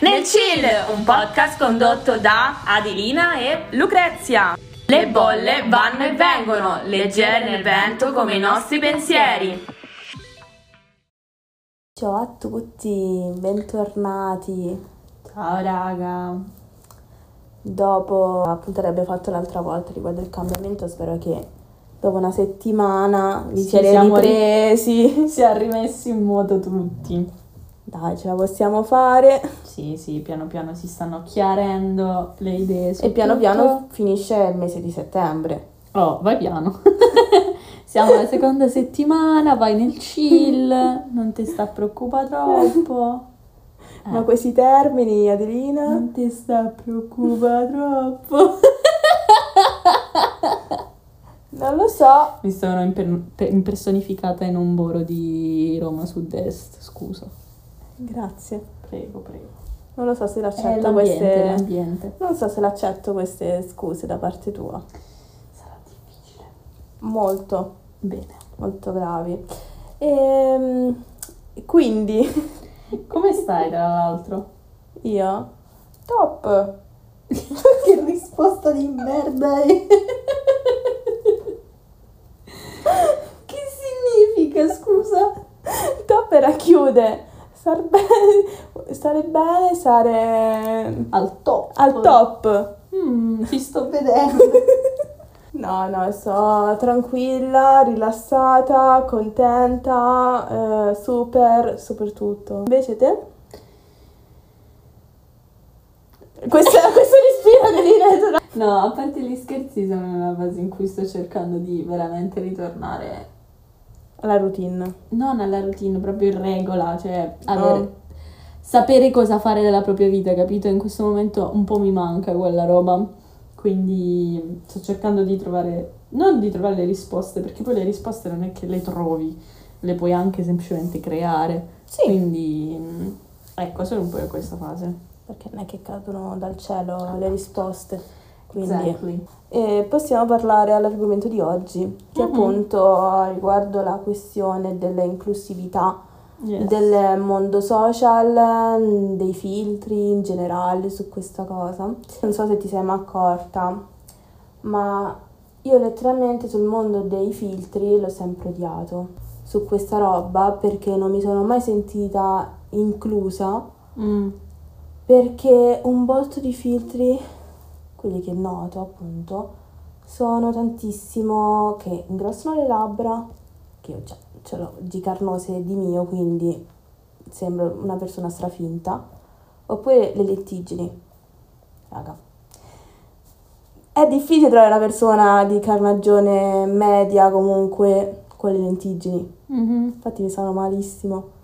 Nel Chill, un podcast condotto da Adelina e Lucrezia. Le bolle vanno e vengono, leggere nel vento come i nostri pensieri. Ciao a tutti, bentornati. Ciao raga. Dopo la puntata che abbiamo fatto l'altra volta riguardo il cambiamento, spero che dopo una settimana vi Sì, siete siamo ri- ripresi. Si è rimessi in moto tutti. Dai, ce la possiamo fare. Sì, sì, piano piano si stanno chiarendo le idee. E piano tutto. piano finisce il mese di settembre. Oh, vai piano. Siamo alla seconda settimana, vai nel chill, non ti sta preoccupare troppo. Eh. Ma questi termini, Adelina? Non ti sta preoccupare troppo. Non lo so. Mi sono imper- impersonificata in un boro di Roma Sud-Est, scusa. Grazie. Prego, prego. Non lo so se l'accetto l'ambiente, queste. l'ambiente. Non so se l'accetto queste scuse da parte tua. Sarà difficile. Molto, Bene. molto gravi. Ehm, quindi Come stai, tra l'altro? io top. che risposta di merda è? che significa, scusa? Top era chiude. Star bene, stare bene, stare Al top. al top. Mm, ti sto vedendo. No, no, sto tranquilla, rilassata, contenta, eh, super, super tutto. Invece te? Questo, questo respiro dell'inedito. No, a parte gli scherzi, sono una fase in cui sto cercando di veramente ritornare La routine. non alla routine, proprio in regola, cioè avere, Oh. sapere cosa fare della propria vita, capito? In questo momento un po' mi manca quella roba, quindi sto cercando di trovare, non di trovare le risposte, perché poi le risposte non è che le trovi, le puoi anche semplicemente creare, Sì. quindi ecco, sono un po' in questa fase. Perché non è che cadono dal cielo le risposte. Quindi Exactly. E possiamo parlare all'argomento di oggi, che Mhm. appunto riguardo la questione dell'inclusività Yes. del mondo social, dei filtri in generale su questa cosa. Non so se ti sei mai accorta, ma io letteralmente sul mondo dei filtri l'ho sempre odiato. Su questa roba perché non mi sono mai sentita inclusa, Mm. perché un botto di filtri, quelli che noto appunto, sono tantissimo che ingrossano le labbra, che io già ce l'ho di carnose di mio, quindi sembro una persona strafinta, oppure le lettigini. Raga. È difficile trovare una persona di carnagione media comunque con le lentiggini. Mhm. Infatti mi stanno malissimo.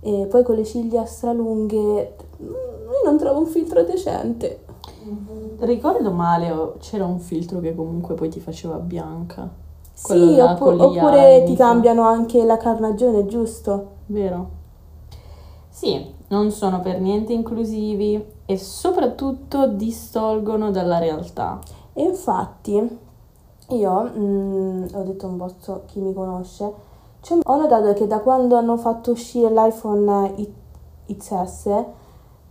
E poi con le ciglia stralunghe, mm, io non trovo un filtro decente. Ricordo male, o- c'era un filtro che comunque poi ti faceva bianca. Quello Sì, oppu- oppure ti cambiano anche la carnagione, giusto? Vero? Sì, non sono per niente inclusivi e soprattutto distolgono dalla realtà. E infatti io, mm, ho detto un po' chi mi conosce, cioè, ho notato che da quando hanno fatto uscire l'iPhone XS, eh,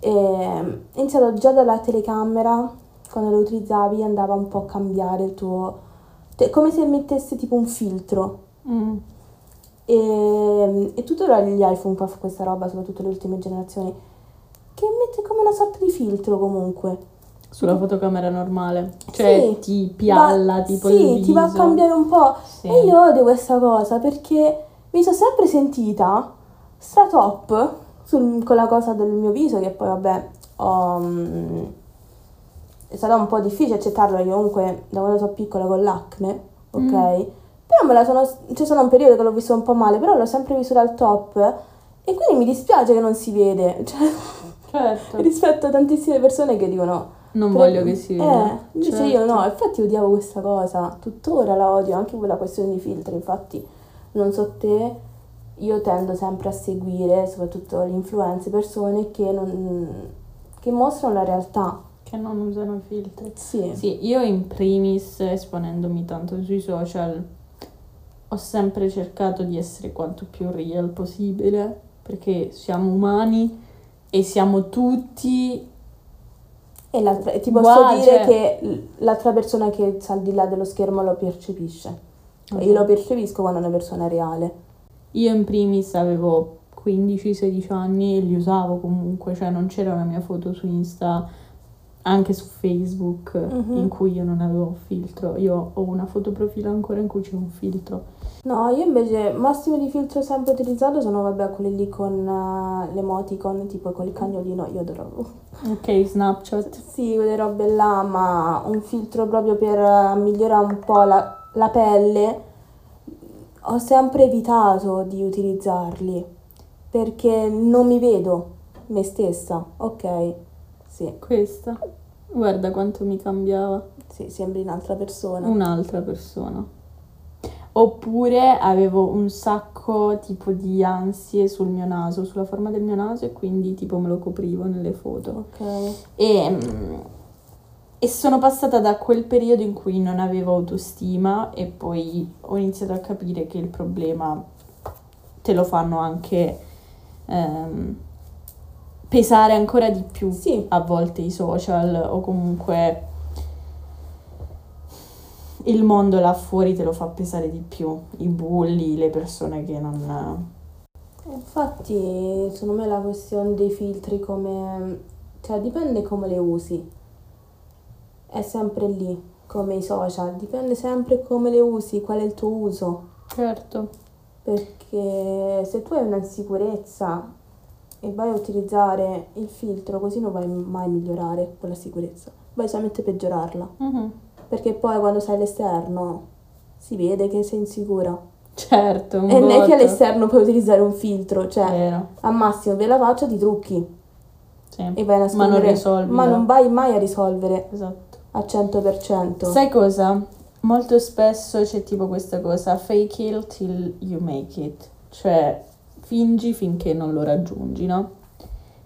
è iniziato già dalla telecamera, quando lo utilizzavi andava un po' a cambiare il tuo... cioè, come se mettesse tipo un filtro. Mm. E, e tuttora gli iPhone fa questa roba, soprattutto le ultime generazioni, che mette come una sorta di filtro comunque. Sulla fotocamera normale. Cioè Sì, ti pialla va- tipo sì, ti va a cambiare un po'. Sì. E io odio questa cosa perché mi sono sempre sentita stra top sul- con la cosa del mio viso, che poi vabbè, ho, mm, è stato un po' difficile accettarlo, perché comunque da quando sono piccola con l'acne, ok? Mm. Però me la sono, c'è stato un periodo che l'ho visto un po' male, però l'ho sempre visto dal top e quindi mi dispiace che non si vede, cioè Certo. rispetto a tantissime persone che dicono Non voglio che si veda. Eh, invece Certo. io no, infatti odiavo questa cosa, tuttora la odio, anche quella questione di filtri, infatti non so te, io tendo sempre a seguire, soprattutto le influenze, persone che, non, che mostrano la realtà. Che non usano i filtri. Sì. Sì, io in primis, esponendomi tanto sui social, ho sempre cercato di essere quanto più real possibile, perché siamo umani e siamo tutti E e ti posso Guarda, dire cioè- che l'altra persona che sta al di là dello schermo lo percepisce. Cioè, Io lo percepisco quando è una persona reale. Io in primis avevo 15-16 anni e li usavo comunque, cioè non c'era una mia foto su Insta, anche su Facebook, Mhm. in cui io non avevo filtro. Io ho una foto profilo ancora in cui c'è un filtro. No, io invece massimo di filtro sempre utilizzato sono vabbè quelli lì con eh, l'emoticon, tipo con il cagnolino, io adoravo. Ok, Snapchat. Sì, quelle robe là, ma un filtro proprio per eh, migliorare un po' la, la pelle, ho sempre evitato di utilizzarli perché non mi vedo me stessa, ok? Sì, Questa. Guarda quanto mi cambiava. sì, sembri un'altra persona. Un'altra persona. Oppure avevo un sacco tipo di ansie sul mio naso, sulla forma del mio naso e quindi tipo me lo coprivo nelle foto. Ok. E, mm, e sono passata da quel periodo in cui non avevo autostima e poi ho iniziato a capire che il problema te lo fanno anche ehm, pesare ancora di più Sì, a volte i social o comunque il mondo là fuori te lo fa pesare di più, i bulli, le persone che non... infatti secondo me la questione dei filtri come... cioè dipende come le usi. È sempre lì, come i social, dipende sempre come le usi, qual è il tuo uso. Certo, Perché se tu hai una insicurezza e vai a utilizzare il filtro, così non vai mai a migliorare quella sicurezza, vai solamente a peggiorarla. Mhm. Perché poi quando sei all'esterno si vede che sei insicura. certo, un e non è che all'esterno puoi utilizzare un filtro, cioè Vero, al massimo per la faccia ti trucchi sì. e vai a Ma non risolvi. Ma non vai mai a risolvere Esatto. al 100%. Sai cosa? Molto spesso c'è tipo questa cosa, fake it till you make it, cioè fingi finché non lo raggiungi, no?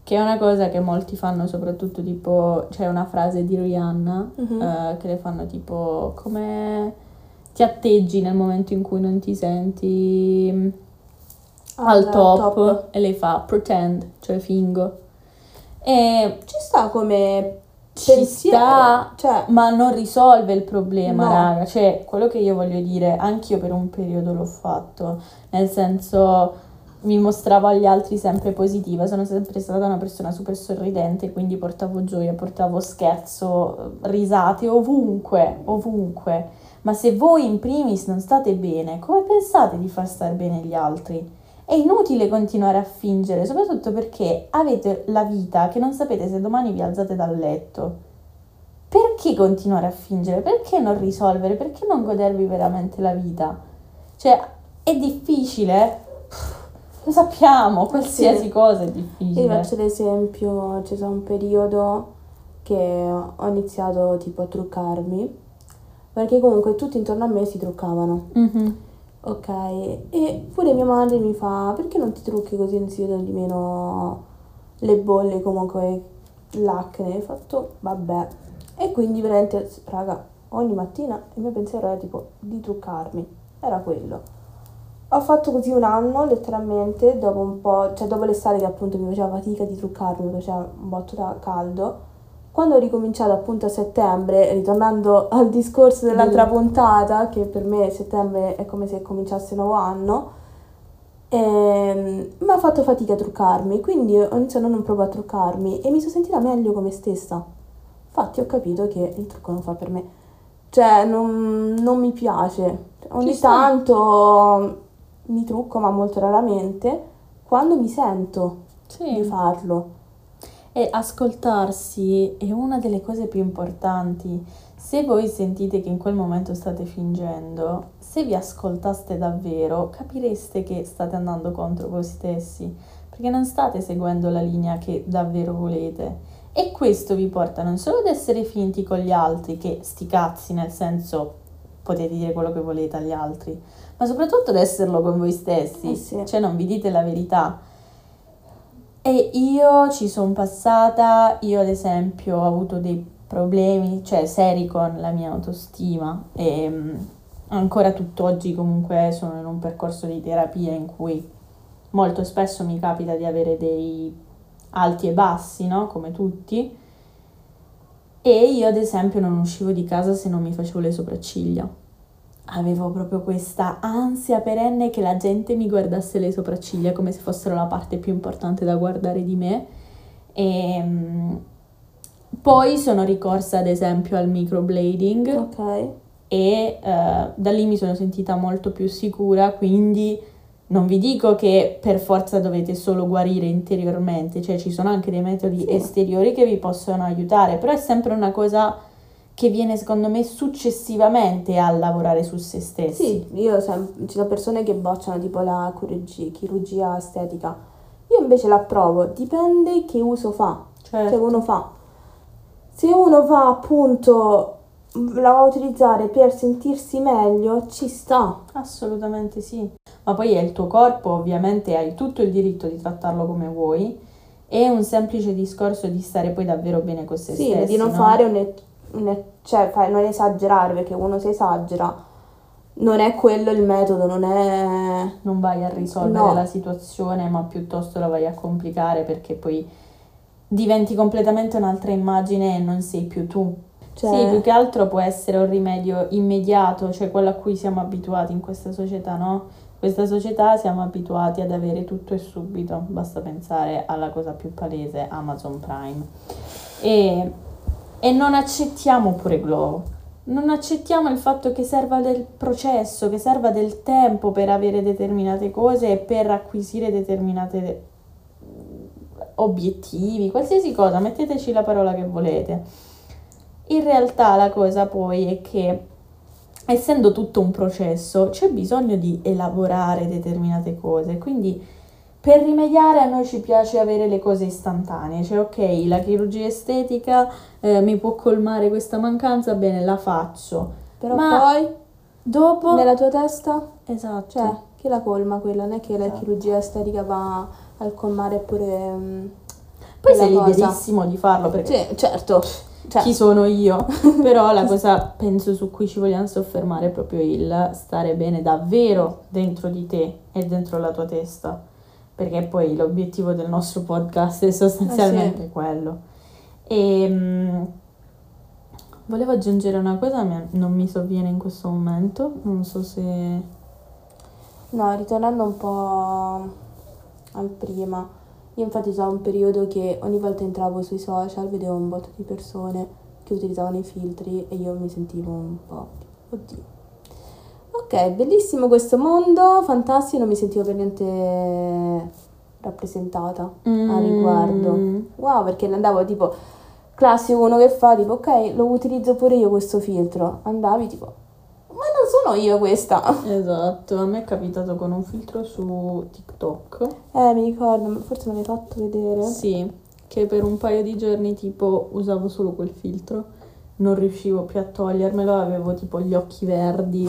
Che è una cosa che molti fanno soprattutto tipo, c'è una frase di Rihanna Mhm. eh, che le fanno tipo come ti atteggi nel momento in cui non ti senti mm, al top, e lei fa pretend, cioè fingo. E Ci sta come ci pensiero, sta, cioè ma non risolve il problema, No. raga. Cioè, quello che io voglio dire, anch'io per un periodo l'ho fatto, nel senso mi mostravo agli altri sempre positiva, sono sempre stata una persona super sorridente, quindi portavo gioia, portavo scherzo, risate ovunque, ovunque. Ma se voi in primis non state bene, come pensate di far stare bene gli altri? È inutile continuare a fingere, soprattutto perché avete la vita che non sapete se domani vi alzate dal letto. Perché continuare a fingere? Perché non risolvere? Perché non godervi veramente la vita? Cioè, è difficile. Lo sappiamo, qualsiasi Sì. cosa è Io difficile. faccio l'esempio, c'è stato un periodo che ho iniziato tipo a truccarmi, perché comunque tutti intorno a me si truccavano, Mhm. ok? E pure mia madre mi fa, perché non ti trucchi così non si vedono di meno le bolle, comunque l'acne? Ho fatto, vabbè. E quindi veramente, raga, ogni mattina il mio pensiero era tipo di truccarmi, era quello. Ho fatto così un anno, letteralmente, dopo un po', cioè dopo l'estate che appunto mi faceva fatica di truccarmi, mi faceva un botto da caldo. Quando ho ricominciato appunto a settembre, ritornando al discorso dell'altra Del- puntata, che per me settembre è come se cominciasse un nuovo anno, ehm, mi ha fatto fatica a truccarmi, quindi ho iniziato a non provare a truccarmi e mi sono sentita meglio come stessa. Infatti ho capito che il trucco non fa per me. Cioè, non, non mi piace. Ogni tanto mi trucco, ma molto raramente, quando mi sento di Sì. farlo. E ascoltarsi è una delle cose più importanti. Se voi sentite che in quel momento state fingendo, se vi ascoltaste davvero, capireste che state andando contro voi stessi, perché non state seguendo la linea che davvero volete. E questo vi porta non solo ad essere finti con gli altri, che sti cazzi, nel senso potete dire quello che volete agli altri, ma soprattutto ad esserlo con voi stessi, Eh sì. cioè non vi dite la verità. E io ci sono passata, io ad esempio ho avuto dei problemi, cioè seri con la mia autostima e mm, ancora tutt'oggi comunque sono in un percorso di terapia in cui molto spesso mi capita di avere dei alti e bassi, no? Come tutti. E io ad esempio non uscivo di casa se non mi facevo le sopracciglia. Avevo proprio questa ansia perenne che la gente mi guardasse le sopracciglia come se fossero la parte più importante da guardare di me. E mm, poi sono ricorsa ad esempio al microblading Ok. e eh, da lì mi sono sentita molto più sicura, quindi non vi dico che per forza dovete solo guarire interiormente, cioè ci sono anche dei metodi Sì. esteriori che vi possono aiutare, però è sempre una cosa che viene secondo me successivamente a lavorare su se stessi. Sì, io sem- ci sono persone che bocciano tipo la chirurgia, chirurgia estetica. Io invece la approvo, dipende che uso fa, Certo. cioè uno fa. Se uno va appunto, la va a utilizzare per sentirsi meglio, ci sta. Assolutamente sì. Ma poi è il tuo corpo, ovviamente hai tutto il diritto di trattarlo come vuoi. È un semplice discorso di stare poi davvero bene con se Sì, stessi, di non no? fare un, un cioè fai- non esagerare, perché uno si esagera, non è quello il metodo, non è... non vai a risolvere No. la situazione, ma piuttosto la vai a complicare perché poi diventi completamente un'altra immagine e non sei più tu. Cioè, Sì, più che altro può essere un rimedio immediato, cioè quello a cui siamo abituati in questa società, no? Questa società siamo abituati ad avere tutto e subito, basta pensare alla cosa più palese, Amazon Prime. E, e non accettiamo pure Glow, non accettiamo il fatto che serva del processo, che serva del tempo per avere determinate cose e per acquisire determinate obiettivi, qualsiasi cosa, metteteci la parola che volete. In realtà la cosa poi è che essendo tutto un processo c'è bisogno di elaborare determinate cose, quindi per rimediare a noi ci piace avere le cose istantanee, cioè ok, la chirurgia estetica eh, mi può colmare questa mancanza, bene, la faccio. però ma poi Dopo... nella tua testa, Esatto. cioè, chi la colma quella? Non è che la Esatto. chirurgia estetica va al colmare pure... mm, poi sei liberissimo di farlo perché Sì, certo. Cioè, chi sono io, però la cosa penso su cui ci vogliamo soffermare è proprio il stare bene davvero dentro di te e dentro la tua testa, perché poi l'obiettivo del nostro podcast è sostanzialmente Eh quello. E mm, volevo aggiungere una cosa, non mi sovviene in questo momento, non so se... No, ritornando un po' al prima, io infatti so un periodo che ogni volta entravo sui social, vedevo un botto di persone che utilizzavano i filtri e io mi sentivo un po', oddio. Ok, bellissimo questo mondo, fantastico, non mi sentivo per niente rappresentata a riguardo. Mm, Wow, perché andavo tipo, classico uno che fa tipo, ok, lo utilizzo pure io questo filtro. Andavi tipo, sono io questa. Esatto, a me è capitato con un filtro su TikTok. Eh, mi ricordo, forse me l'hai fatto vedere. Sì, che per un paio di giorni tipo usavo solo quel filtro, non riuscivo più a togliermelo, avevo tipo gli occhi verdi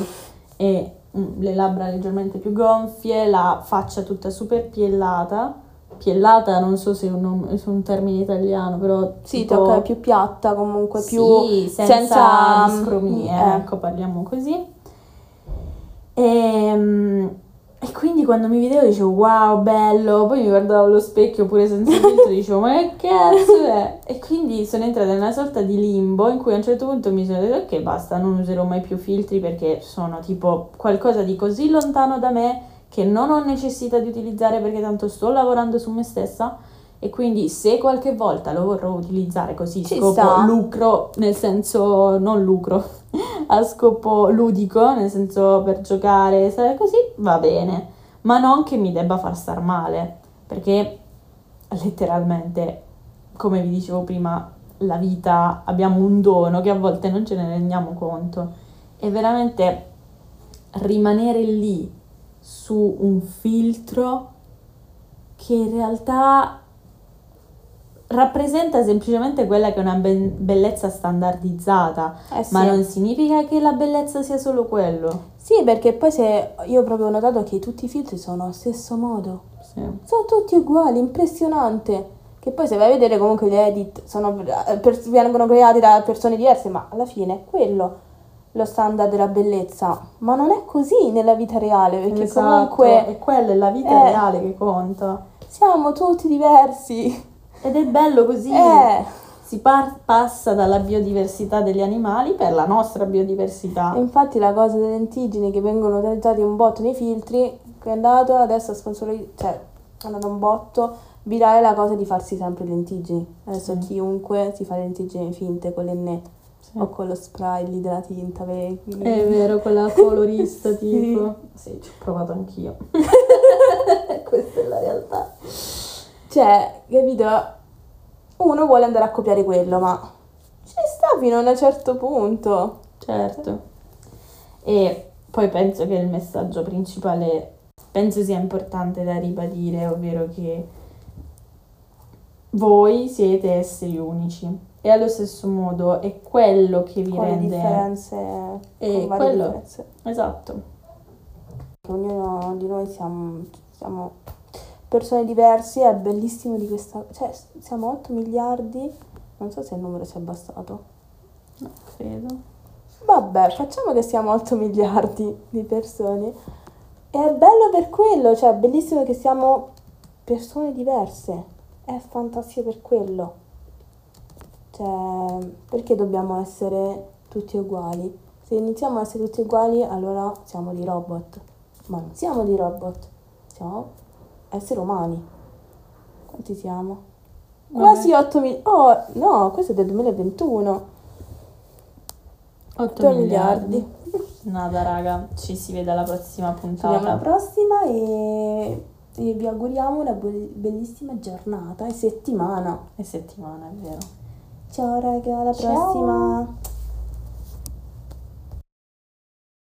e mm, le labbra leggermente più gonfie, la faccia tutta super piellata. Piellata, non so se è un, se è un termine italiano, però Sì, tipo- tocca più piatta comunque, più... sì, senza, senza, discromie, eh. ecco, parliamo così. Ehm, E, quindi quando mi vedevo dicevo wow, bello, poi mi guardavo allo specchio pure senza filtro, dicevo ma che cazzo è? E quindi sono entrata in una sorta di limbo in cui a un certo punto mi sono detto ok basta, non userò mai più filtri perché sono tipo qualcosa di così lontano da me che non ho necessità di utilizzare perché tanto sto lavorando su me stessa e quindi se qualche volta lo vorrò utilizzare così Ci scopo sta. lucro, nel senso non lucro, a scopo ludico, nel senso per giocare, così va bene, ma non che mi debba far star male, perché letteralmente, come vi dicevo prima, la vita abbiamo un dono che a volte non ce ne rendiamo conto e veramente rimanere lì su un filtro che in realtà rappresenta semplicemente quella che è una be- bellezza standardizzata, Eh sì. ma non significa che la bellezza sia solo quello. Sì, perché poi se io proprio ho notato che tutti i filtri sono allo stesso modo. Sì. Sono tutti uguali, impressionante. Che poi se vai a vedere comunque gli edit sono, eh, per- vengono creati da persone diverse, ma alla fine è quello lo standard della bellezza. Ma non è così nella vita reale, perché Esatto, comunque e quella è la vita eh. reale che conta. siamo tutti diversi. Ed è bello così. Eh, Si par- passa dalla biodiversità degli animali per la nostra biodiversità. e infatti la cosa delle lentiggini che vengono utilizzate un botto nei filtri, che è andato adesso a sponsorizzare, cioè è andato un botto virale la cosa di farsi sempre le lentiggini. Adesso Sì. chiunque si fa le lentiggini finte con l'enne Sì. o con lo spray lì della tinta. per- È vero, quella colorista tipo. Sì, ci ho provato anch'io. Questa è la realtà. Cioè, capito? Uno vuole andare a copiare quello, ma ci sta fino a un certo punto. Certo. E poi penso che il messaggio principale, penso sia importante da ribadire, ovvero che voi siete esseri unici e allo stesso modo è quello che vi con le rende... differenze. E con quello- differenze. Esatto. Ognuno di noi siamo, siamo persone diverse, è bellissimo di questa... Cioè, siamo 8 miliardi, non so se il numero si è abbassato. No, credo. Vabbè, facciamo che siamo 8 miliardi di persone. E è bello per quello, cioè è bellissimo che siamo persone diverse. È fantastico per quello. Cioè, perché dobbiamo essere tutti uguali? Se iniziamo a essere tutti uguali, allora siamo di robot. Ma non siamo di robot, siamo esseri umani. Quanti siamo? Quasi 8 miliardi. Oh, no, questo è del 2021. 8 8 miliardi. miliardi. Nada, raga, ci si vede alla prossima Ci vediamo alla puntata. prossima e, e vi auguriamo una be- bellissima giornata e settimana. E settimana, è vero. Ciao raga, alla Ciao. prossima.